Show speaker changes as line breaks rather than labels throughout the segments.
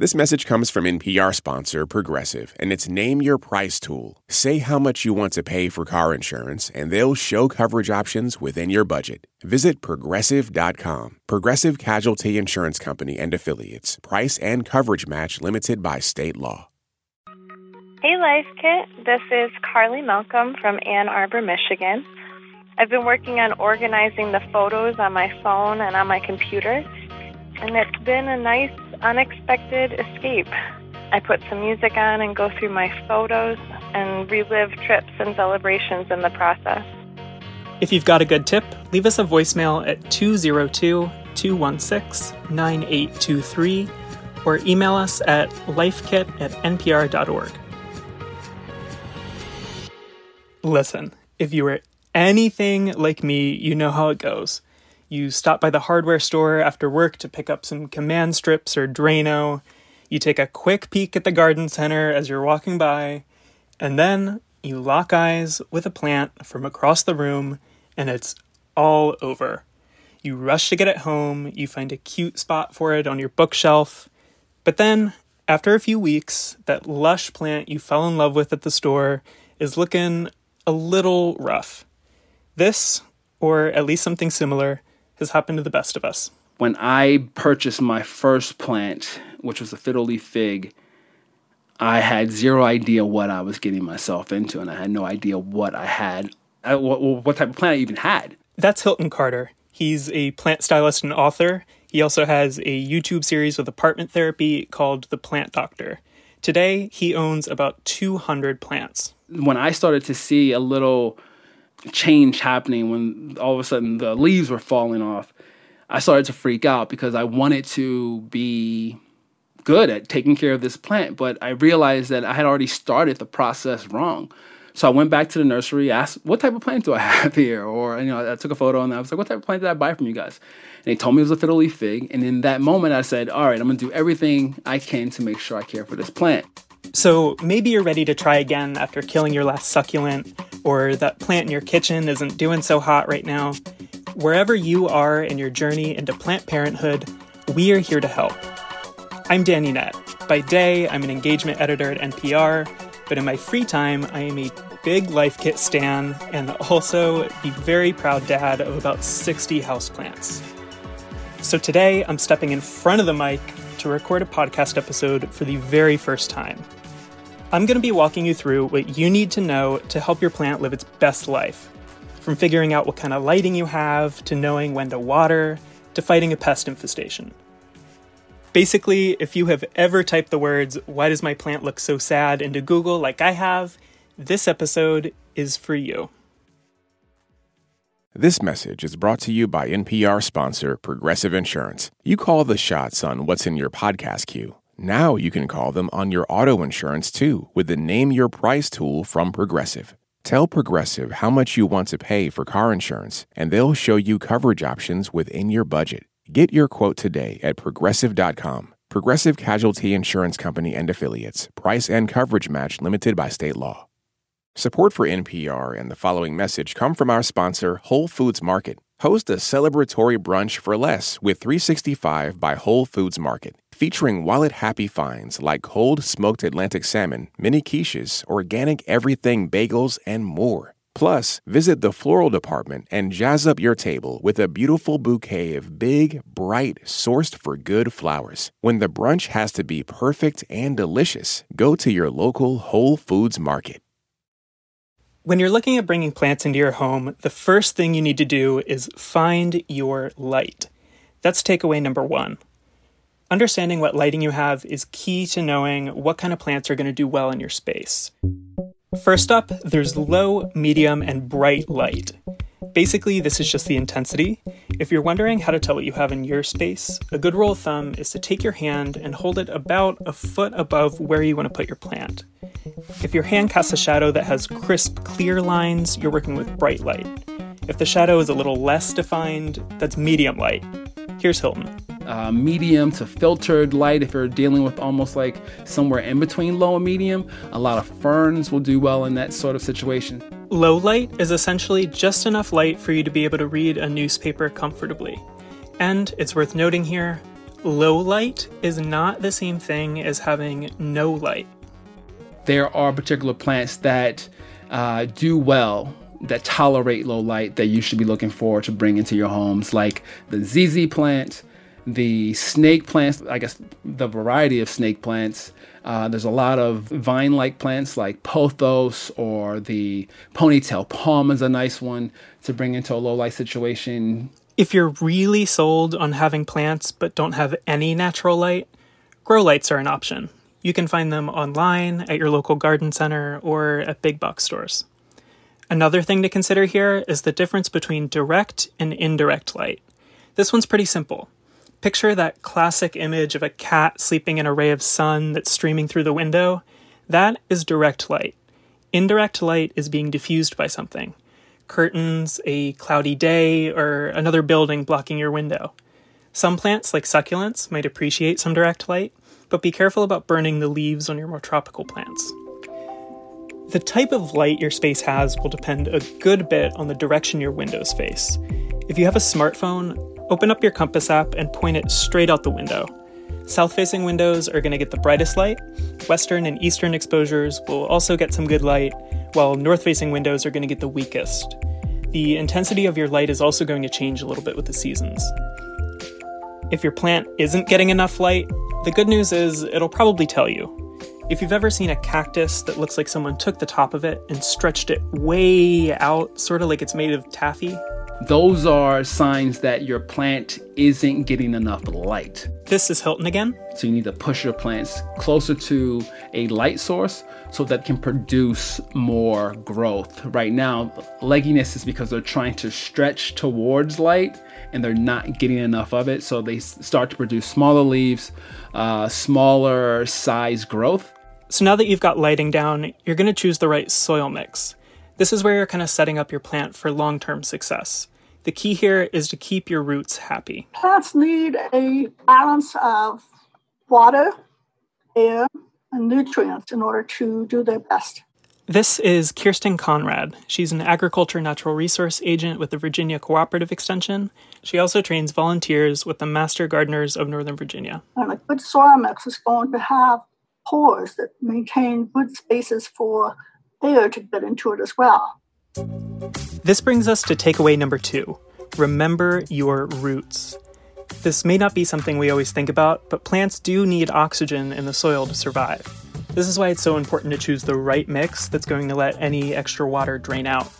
This message comes from NPR sponsor Progressive and its Name Your Price tool. Say how much you want to pay for car insurance, and they'll show coverage options within your budget. Visit progressive.com. Progressive Casualty Insurance Company and Affiliates. Price and coverage match limited by state law.
Hey, Life Kit. This is Carly Malcolm from Ann Arbor, Michigan. I've been working on organizing the photos on my phone and on my computer, and it's been a nice unexpected escape. I put some music on and go through my photos and relive trips and celebrations in the process.
If you've got a good tip, leave us a voicemail at 202 216 9823 or email us at lifekit at npr.org. Listen, if you were anything like me, you know how it goes. You stop by the hardware store after work to pick up some command strips or Drano. You take a quick peek at the garden center as you're walking by, and then you lock eyes with a plant from across the room, and it's all over. You rush to get it home, you find a cute spot for it on your bookshelf, but then, after a few weeks, that lush plant you fell in love with at the store is looking a little rough. This, or at least something similar, has happened to the best of us.
When I purchased my first plant, which was a fiddle leaf fig, I had zero idea what I was getting myself into, and I had no idea what I had, uh, what, what type of plant I even had.
That's Hilton Carter. He's a plant stylist and author. He also has a YouTube series with apartment therapy called The Plant Doctor. Today, he owns about 200 plants.
When I started to see a little change happening when all of a sudden the leaves were falling off, I started to freak out because I wanted to be good at taking care of this plant, but I realized that I had already started the process wrong. So I went back to the nursery, asked, "What type of plant do I have here?" Or you know, I took a photo and I was like, "What type of plant did I buy from you guys?" And they told me it was a fiddle leaf fig. And in that moment, I said, "All right, I'm gonna do everything I can to make sure I care for this plant."
So maybe you're ready to try again after killing your last succulent, or that plant in your kitchen isn't doing so hot right now. Wherever you are in your journey into plant parenthood, we are here to help. I'm Danny Nett. By day, I'm an engagement editor at NPR, but in my free time, I am a big Life Kit stan and also the very proud dad of about 60 houseplants. So today, I'm stepping in front of the mic to record a podcast episode for the very first time. I'm going to be walking you through what you need to know to help your plant live its best life. From figuring out what kind of lighting you have, to knowing when to water, to fighting a pest infestation. Basically, if you have ever typed the words, Why does my plant look so sad, into Google like I have, this episode is for you.
This message is brought to you by NPR sponsor Progressive Insurance. You call the shots on what's in your podcast queue. Now you can call them on your auto insurance too with the Name Your Price tool from Progressive. Tell Progressive how much you want to pay for car insurance, and they'll show you coverage options within your budget. Get your quote today at progressive.com. Progressive Casualty Insurance Company and Affiliates. Price and coverage match limited by state law. Support for NPR and the following message come from our sponsor, Whole Foods Market. Host a celebratory brunch for less with 365 by Whole Foods Market featuring wallet happy finds like cold smoked Atlantic salmon, mini quiches, organic everything bagels, and more. Plus, visit the floral department and jazz up your table with a beautiful bouquet of big, bright, sourced for good flowers. When the brunch has to be perfect and delicious, go to your local Whole Foods market.
When you're looking at bringing plants into your home, the first thing you need to do is find your light. That's takeaway number one. Understanding what lighting you have is key to knowing what kind of plants are going to do well in your space. First up, there's low, medium, and bright light. Basically, this is just the intensity. If you're wondering how to tell what you have in your space, a good rule of thumb is to take your hand and hold it about a foot above where you want to put your plant. If your hand casts a shadow that has crisp, clear lines, you're working with bright light. If the shadow is a little less defined, that's medium light. Here's Hilton
uh, medium to filtered light if you're dealing with almost like somewhere in between low and medium. A lot of ferns will do well in that sort of situation.
Low light is essentially just enough light for you to be able to read a newspaper comfortably. And it's worth noting here low light is not the same thing as having no light.
There are particular plants that uh, do well, that tolerate low light, that you should be looking for to bring into your homes, like the ZZ plant, the snake plants, I guess the variety of snake plants. Uh, there's a lot of vine like plants like pothos or the ponytail palm is a nice one to bring into a low light situation.
If you're really sold on having plants but don't have any natural light, grow lights are an option. You can find them online, at your local garden center, or at big box stores. Another thing to consider here is the difference between direct and indirect light. This one's pretty simple. Picture that classic image of a cat sleeping in a ray of sun that's streaming through the window. That is direct light. Indirect light is being diffused by something curtains, a cloudy day, or another building blocking your window. Some plants, like succulents, might appreciate some direct light, but be careful about burning the leaves on your more tropical plants. The type of light your space has will depend a good bit on the direction your windows face. If you have a smartphone, open up your compass app and point it straight out the window. South facing windows are going to get the brightest light, western and eastern exposures will also get some good light, while north facing windows are going to get the weakest. The intensity of your light is also going to change a little bit with the seasons. If your plant isn't getting enough light, the good news is it'll probably tell you. If you've ever seen a cactus that looks like someone took the top of it and stretched it way out, sort of like it's made of taffy,
those are signs that your plant isn't getting enough light.
This is Hilton again.
So you need to push your plants closer to a light source so that can produce more growth. Right now, legginess is because they're trying to stretch towards light and they're not getting enough of it. So they start to produce smaller leaves, uh, smaller size growth.
So now that you've got lighting down, you're going to choose the right soil mix. This is where you're kind of setting up your plant for long term success. The key here is to keep your roots happy.
Plants need a balance of water, air, and nutrients in order to do their best.
This is Kirsten Conrad. She's an agriculture natural resource agent with the Virginia Cooperative Extension. She also trains volunteers with the Master Gardeners of Northern Virginia.
And a good soil mix is going to have pores that maintain good spaces for air to get into it as well.
This brings us to takeaway number two remember your roots. This may not be something we always think about, but plants do need oxygen in the soil to survive. This is why it's so important to choose the right mix that's going to let any extra water drain out.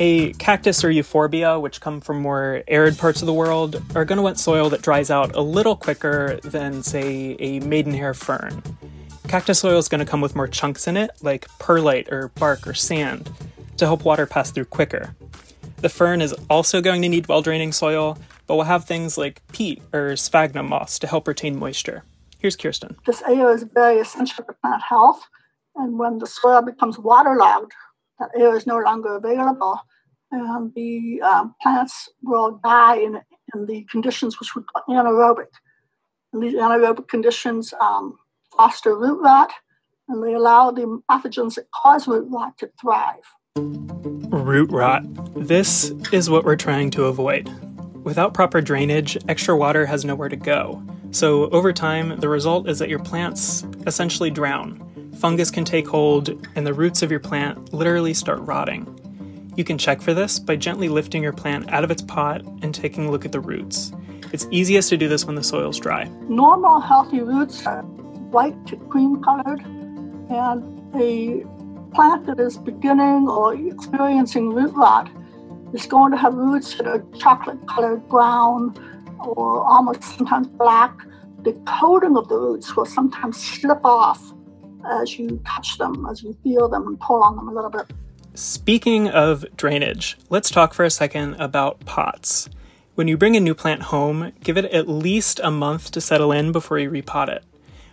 A cactus or euphorbia, which come from more arid parts of the world, are going to want soil that dries out a little quicker than, say, a maidenhair fern. Cactus soil is going to come with more chunks in it, like perlite or bark or sand, to help water pass through quicker. The fern is also going to need well draining soil, but we'll have things like peat or sphagnum moss to help retain moisture. Here's Kirsten.
This air is very essential to plant health, and when the soil becomes waterlogged, air is no longer available, and the um, plants will die in, in the conditions which call anaerobic. And these anaerobic conditions um, foster root rot, and they allow the pathogens that cause root rot to thrive.
Root rot. This is what we're trying to avoid. Without proper drainage, extra water has nowhere to go. So, over time, the result is that your plants essentially drown. Fungus can take hold, and the roots of your plant literally start rotting. You can check for this by gently lifting your plant out of its pot and taking a look at the roots. It's easiest to do this when the soil's dry.
Normal, healthy roots are white to cream colored, and a plant that is beginning or experiencing root rot is going to have roots that are chocolate colored brown or almost sometimes black. The coating of the roots will sometimes slip off as you touch them, as you feel them and pull on them a little bit.
Speaking of drainage, let's talk for a second about pots. When you bring a new plant home, give it at least a month to settle in before you repot it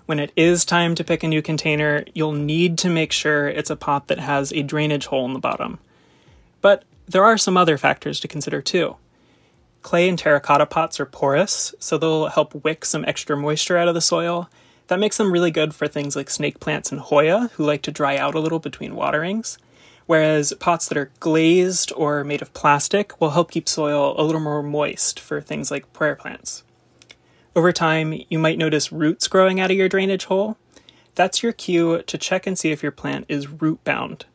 when it is time to pick a new container, you'll need to make sure it's a pot that has a drainage hole in the bottom. But there are some other factors to consider too. Clay and terracotta pots are porous, so they'll help wick some extra moisture out of the soil. That makes them really good for things like snake plants and Hoya, who like to dry out a little between waterings. Whereas pots that are glazed or made of plastic will help keep soil a little more moist for things like prayer plants. Over time, you might notice roots growing out of your drainage hole. That's your cue to check and see if your plant is root bound.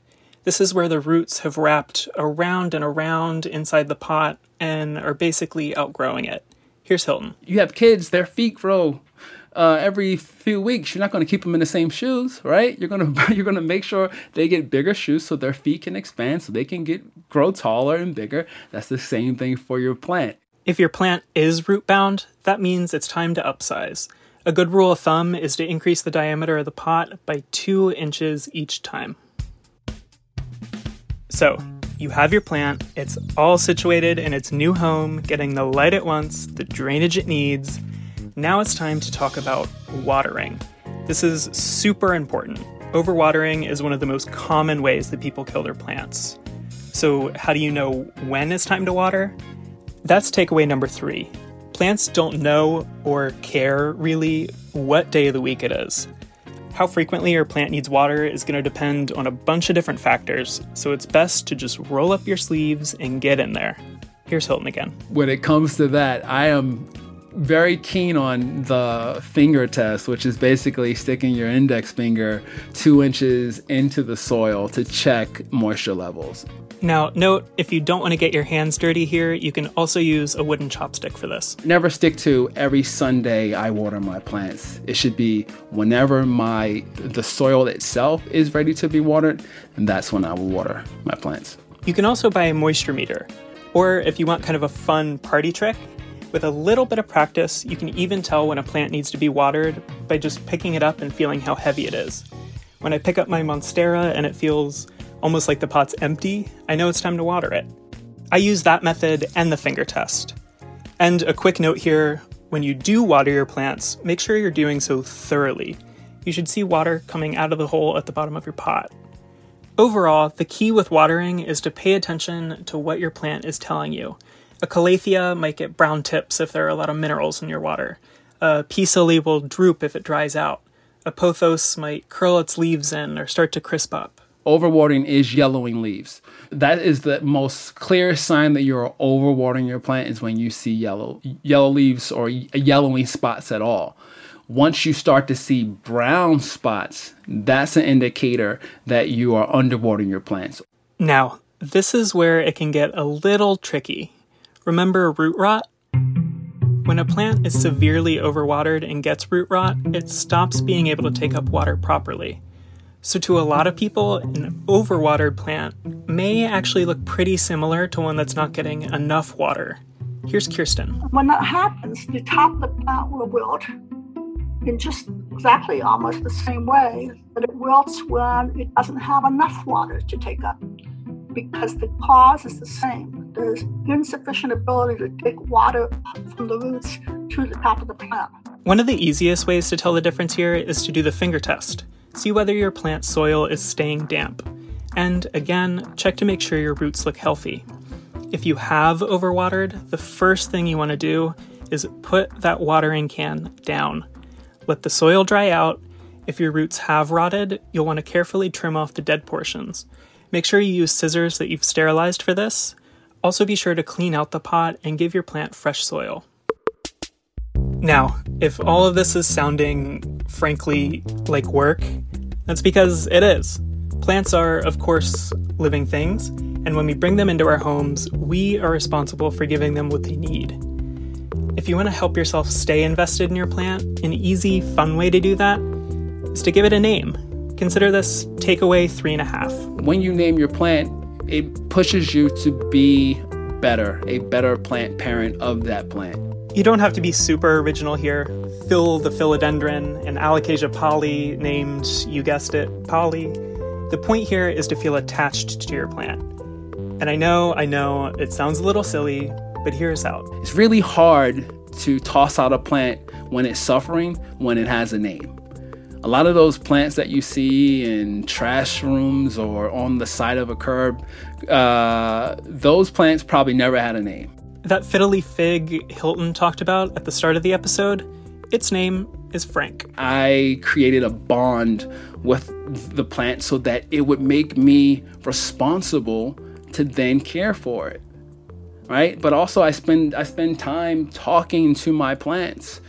This is where the roots have wrapped around and around inside the pot and are basically outgrowing it. Here's Hilton.
You have kids, their feet grow uh, every few weeks. You're not going to keep them in the same shoes, right? You're going to you're going to make sure they get bigger shoes so their feet can expand, so they can get grow taller and bigger. That's the same thing for your plant.
If your plant is root bound, that means it's time to upsize. A good rule of thumb is to increase the diameter of the pot by two inches each time. So, you have your plant, it's all situated in its new home, getting the light it wants, the drainage it needs. Now it's time to talk about watering. This is super important. Overwatering is one of the most common ways that people kill their plants. So, how do you know when it's time to water? That's takeaway number three. Plants don't know or care really what day of the week it is. How frequently your plant needs water is going to depend on a bunch of different factors, so it's best to just roll up your sleeves and get in there. Here's Hilton again.
When it comes to that, I am very keen on the finger test, which is basically sticking your index finger two inches into the soil to check moisture levels.
Now, note if you don't want to get your hands dirty here, you can also use a wooden chopstick for this.
Never stick to every Sunday I water my plants. It should be whenever my the soil itself is ready to be watered, and that's when I will water my plants.
You can also buy a moisture meter, or if you want kind of a fun party trick, with a little bit of practice, you can even tell when a plant needs to be watered by just picking it up and feeling how heavy it is. When I pick up my Monstera and it feels almost like the pot's empty, I know it's time to water it. I use that method and the finger test. And a quick note here when you do water your plants, make sure you're doing so thoroughly. You should see water coming out of the hole at the bottom of your pot. Overall, the key with watering is to pay attention to what your plant is telling you. A calathea might get brown tips if there are a lot of minerals in your water. A peace lily will droop if it dries out. A pothos might curl its leaves in or start to crisp up
overwatering is yellowing leaves. That is the most clear sign that you're overwatering your plant is when you see yellow yellow leaves or yellowing spots at all. Once you start to see brown spots, that's an indicator that you are underwatering your plants.
Now, this is where it can get a little tricky. Remember root rot? When a plant is severely overwatered and gets root rot, it stops being able to take up water properly. So, to a lot of people, an overwatered plant may actually look pretty similar to one that's not getting enough water. Here's Kirsten.
When that happens, the top of the plant will wilt in just exactly almost the same way that it wilts when it doesn't have enough water to take up because the cause is the same. There's insufficient ability to take water from the roots to the top of the plant.
One of the easiest ways to tell the difference here is to do the finger test. See whether your plant soil is staying damp. And again, check to make sure your roots look healthy. If you have overwatered, the first thing you want to do is put that watering can down. Let the soil dry out. If your roots have rotted, you'll want to carefully trim off the dead portions. Make sure you use scissors that you've sterilized for this. Also, be sure to clean out the pot and give your plant fresh soil. Now, if all of this is sounding, frankly, like work, that's because it is. Plants are, of course, living things, and when we bring them into our homes, we are responsible for giving them what they need. If you want to help yourself stay invested in your plant, an easy, fun way to do that is to give it a name. Consider this takeaway three and a half.
When you name your plant, it pushes you to be better, a better plant parent of that plant.
You don't have to be super original here. Phil the philodendron and Alocasia Polly, named, you guessed it, Polly. The point here is to feel attached to your plant. And I know, I know, it sounds a little silly, but here's out.
It's really hard to toss out a plant when it's suffering, when it has a name. A lot of those plants that you see in trash rooms or on the side of a curb, uh, those plants probably never had a name.
That fiddly fig Hilton talked about at the start of the episode, its name is Frank.
I created a bond with the plant so that it would make me responsible to then care for it. Right? But also I spend I spend time talking to my plants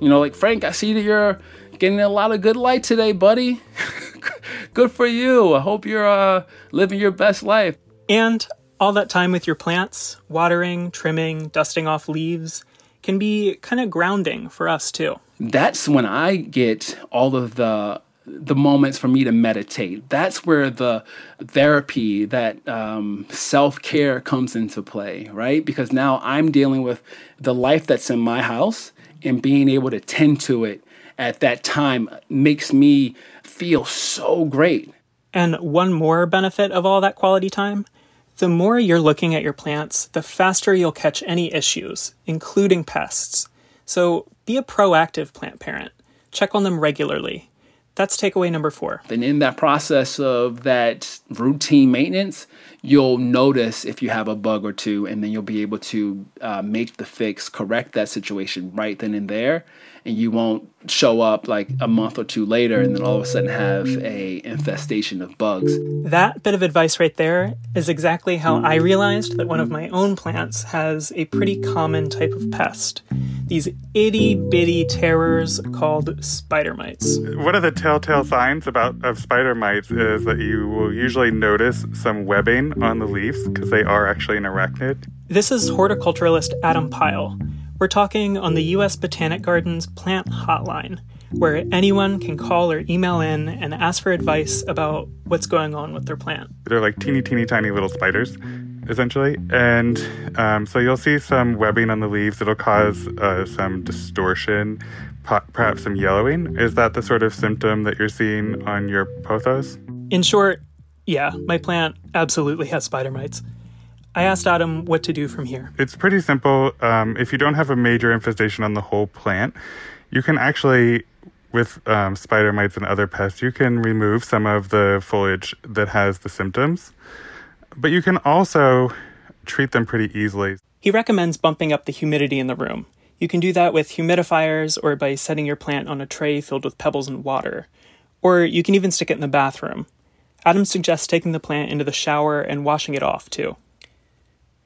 You know, like Frank, I see that you're getting a lot of good light today, buddy. good for you. I hope you're uh, living your best life.
And all that time with your plants, watering, trimming, dusting off leaves, can be kind of grounding for us too.
That's when I get all of the the moments for me to meditate. That's where the therapy, that um, self care comes into play, right? Because now I'm dealing with the life that's in my house and being able to tend to it at that time makes me feel so great.
And one more benefit of all that quality time the more you're looking at your plants, the faster you'll catch any issues, including pests. So be a proactive plant parent. Check on them regularly. That's takeaway number four.
And in that process of that routine maintenance, you'll notice if you have a bug or two, and then you'll be able to uh, make the fix, correct that situation right then and there, and you won't show up like a month or two later and then all of a sudden have a infestation of bugs.
That bit of advice right there is exactly how I realized that one of my own plants has a pretty common type of pest. These itty bitty terrors called spider mites.
One of the telltale signs about of spider mites is that you will usually notice some webbing on the leaves because they are actually an arachnid.
This is horticulturalist Adam Pyle. We're talking on the U.S. Botanic Gardens Plant Hotline, where anyone can call or email in and ask for advice about what's going on with their plant.
They're like teeny, teeny, tiny little spiders, essentially. And um, so you'll see some webbing on the leaves. It'll cause uh, some distortion, perhaps some yellowing. Is that the sort of symptom that you're seeing on your pothos?
In short, yeah, my plant absolutely has spider mites. I asked Adam what to do from here.
It's pretty simple. Um, if you don't have a major infestation on the whole plant, you can actually, with um, spider mites and other pests, you can remove some of the foliage that has the symptoms. But you can also treat them pretty easily.
He recommends bumping up the humidity in the room. You can do that with humidifiers or by setting your plant on a tray filled with pebbles and water. Or you can even stick it in the bathroom. Adam suggests taking the plant into the shower and washing it off, too.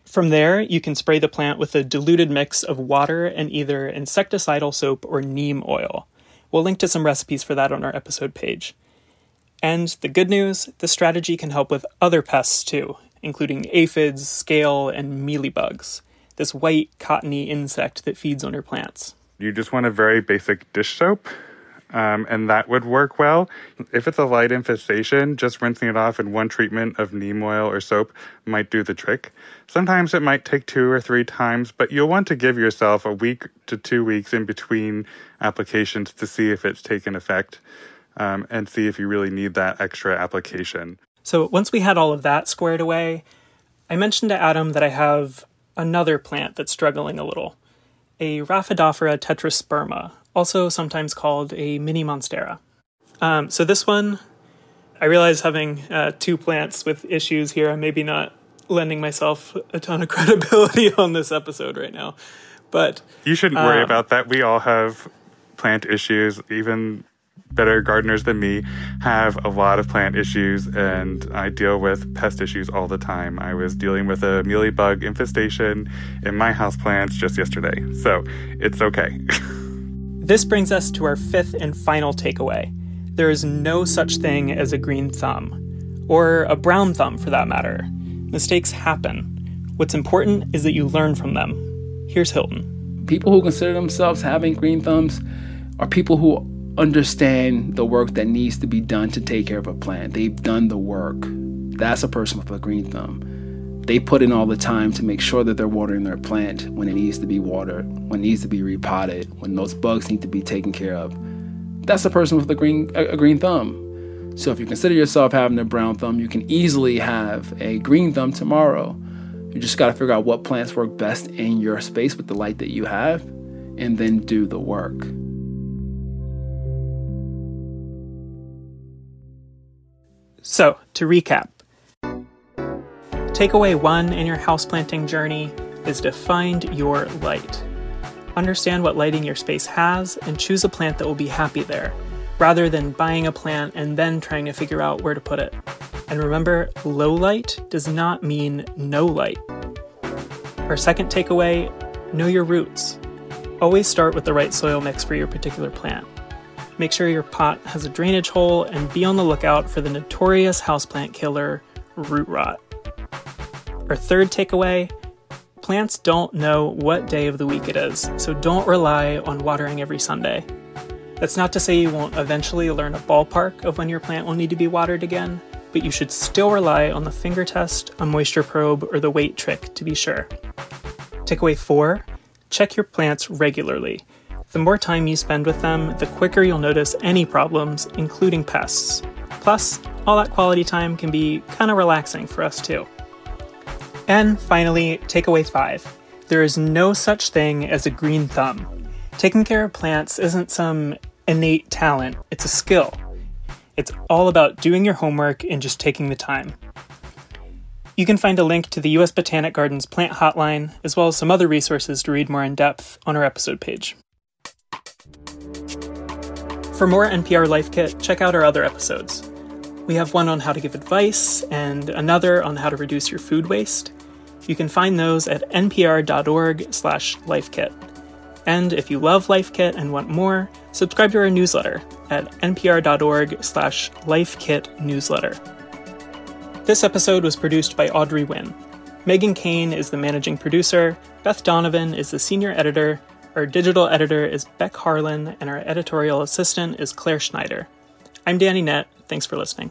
From there, you can spray the plant with a diluted mix of water and either insecticidal soap or neem oil. We'll link to some recipes for that on our episode page. And the good news the strategy can help with other pests too, including aphids, scale, and mealybugs, this white, cottony insect that feeds on your plants.
You just want a very basic dish soap um, and that would work well. If it's a light infestation, just rinsing it off in one treatment of neem oil or soap might do the trick. Sometimes it might take two or three times, but you'll want to give yourself a week to two weeks in between applications to see if it's taken effect um, and see if you really need that extra application.
So once we had all of that squared away, I mentioned to Adam that I have another plant that's struggling a little a Rhaphidophora tetrasperma, also sometimes called a mini monstera. Um, so this one, I realize having uh, two plants with issues here, I'm maybe not lending myself a ton of credibility on this episode right now. But
you shouldn't worry um, about that. We all have plant issues. Even better gardeners than me have a lot of plant issues, and I deal with pest issues all the time. I was dealing with a mealybug infestation in my house plants just yesterday, so it's okay.
This brings us to our fifth and final takeaway. There is no such thing as a green thumb, or a brown thumb for that matter. Mistakes happen. What's important is that you learn from them. Here's Hilton.
People who consider themselves having green thumbs are people who understand the work that needs to be done to take care of a plant. They've done the work. That's a person with a green thumb. They put in all the time to make sure that they're watering their plant when it needs to be watered, when it needs to be repotted, when those bugs need to be taken care of. That's a person with a green a, green thumb. So if you consider yourself having a brown thumb, you can easily have a green thumb tomorrow. You just got to figure out what plants work best in your space with the light that you have and then do the work.
So, to recap, Takeaway one in your houseplanting journey is to find your light. Understand what lighting your space has and choose a plant that will be happy there, rather than buying a plant and then trying to figure out where to put it. And remember, low light does not mean no light. Our second takeaway know your roots. Always start with the right soil mix for your particular plant. Make sure your pot has a drainage hole and be on the lookout for the notorious houseplant killer, root rot. Our third takeaway plants don't know what day of the week it is, so don't rely on watering every Sunday. That's not to say you won't eventually learn a ballpark of when your plant will need to be watered again, but you should still rely on the finger test, a moisture probe, or the weight trick to be sure. Takeaway 4 Check your plants regularly. The more time you spend with them, the quicker you'll notice any problems, including pests. Plus, all that quality time can be kind of relaxing for us too. And finally, takeaway 5 there is no such thing as a green thumb. Taking care of plants isn't some innate talent, it's a skill. It's all about doing your homework and just taking the time. You can find a link to the US Botanic Gardens plant hotline, as well as some other resources to read more in depth on our episode page. For more NPR Life Kit, check out our other episodes. We have one on how to give advice and another on how to reduce your food waste. You can find those at npr.org/lifekit. And if you love Life Kit and want more, subscribe to our newsletter at npr.org/lifekitnewsletter. This episode was produced by Audrey Nguyen. Megan Kane is the managing producer. Beth Donovan is the senior editor. Our digital editor is Beck Harlan, and our editorial assistant is Claire Schneider. I'm Danny Nett. Thanks for listening.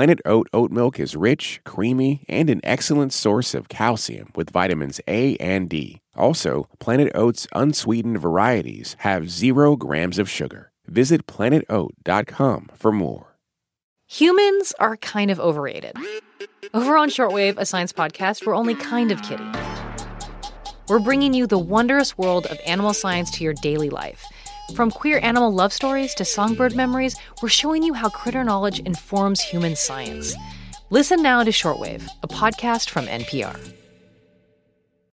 Planet Oat oat milk is rich, creamy, and an excellent source of calcium with vitamins A and D. Also, Planet Oat's unsweetened varieties have zero grams of sugar. Visit planetoat.com for more.
Humans are kind of overrated. Over on Shortwave, a science podcast, we're only kind of kidding. We're bringing you the wondrous world of animal science to your daily life. From queer animal love stories to songbird memories, we're showing you how critter knowledge informs human science. Listen now to Shortwave, a podcast from NPR.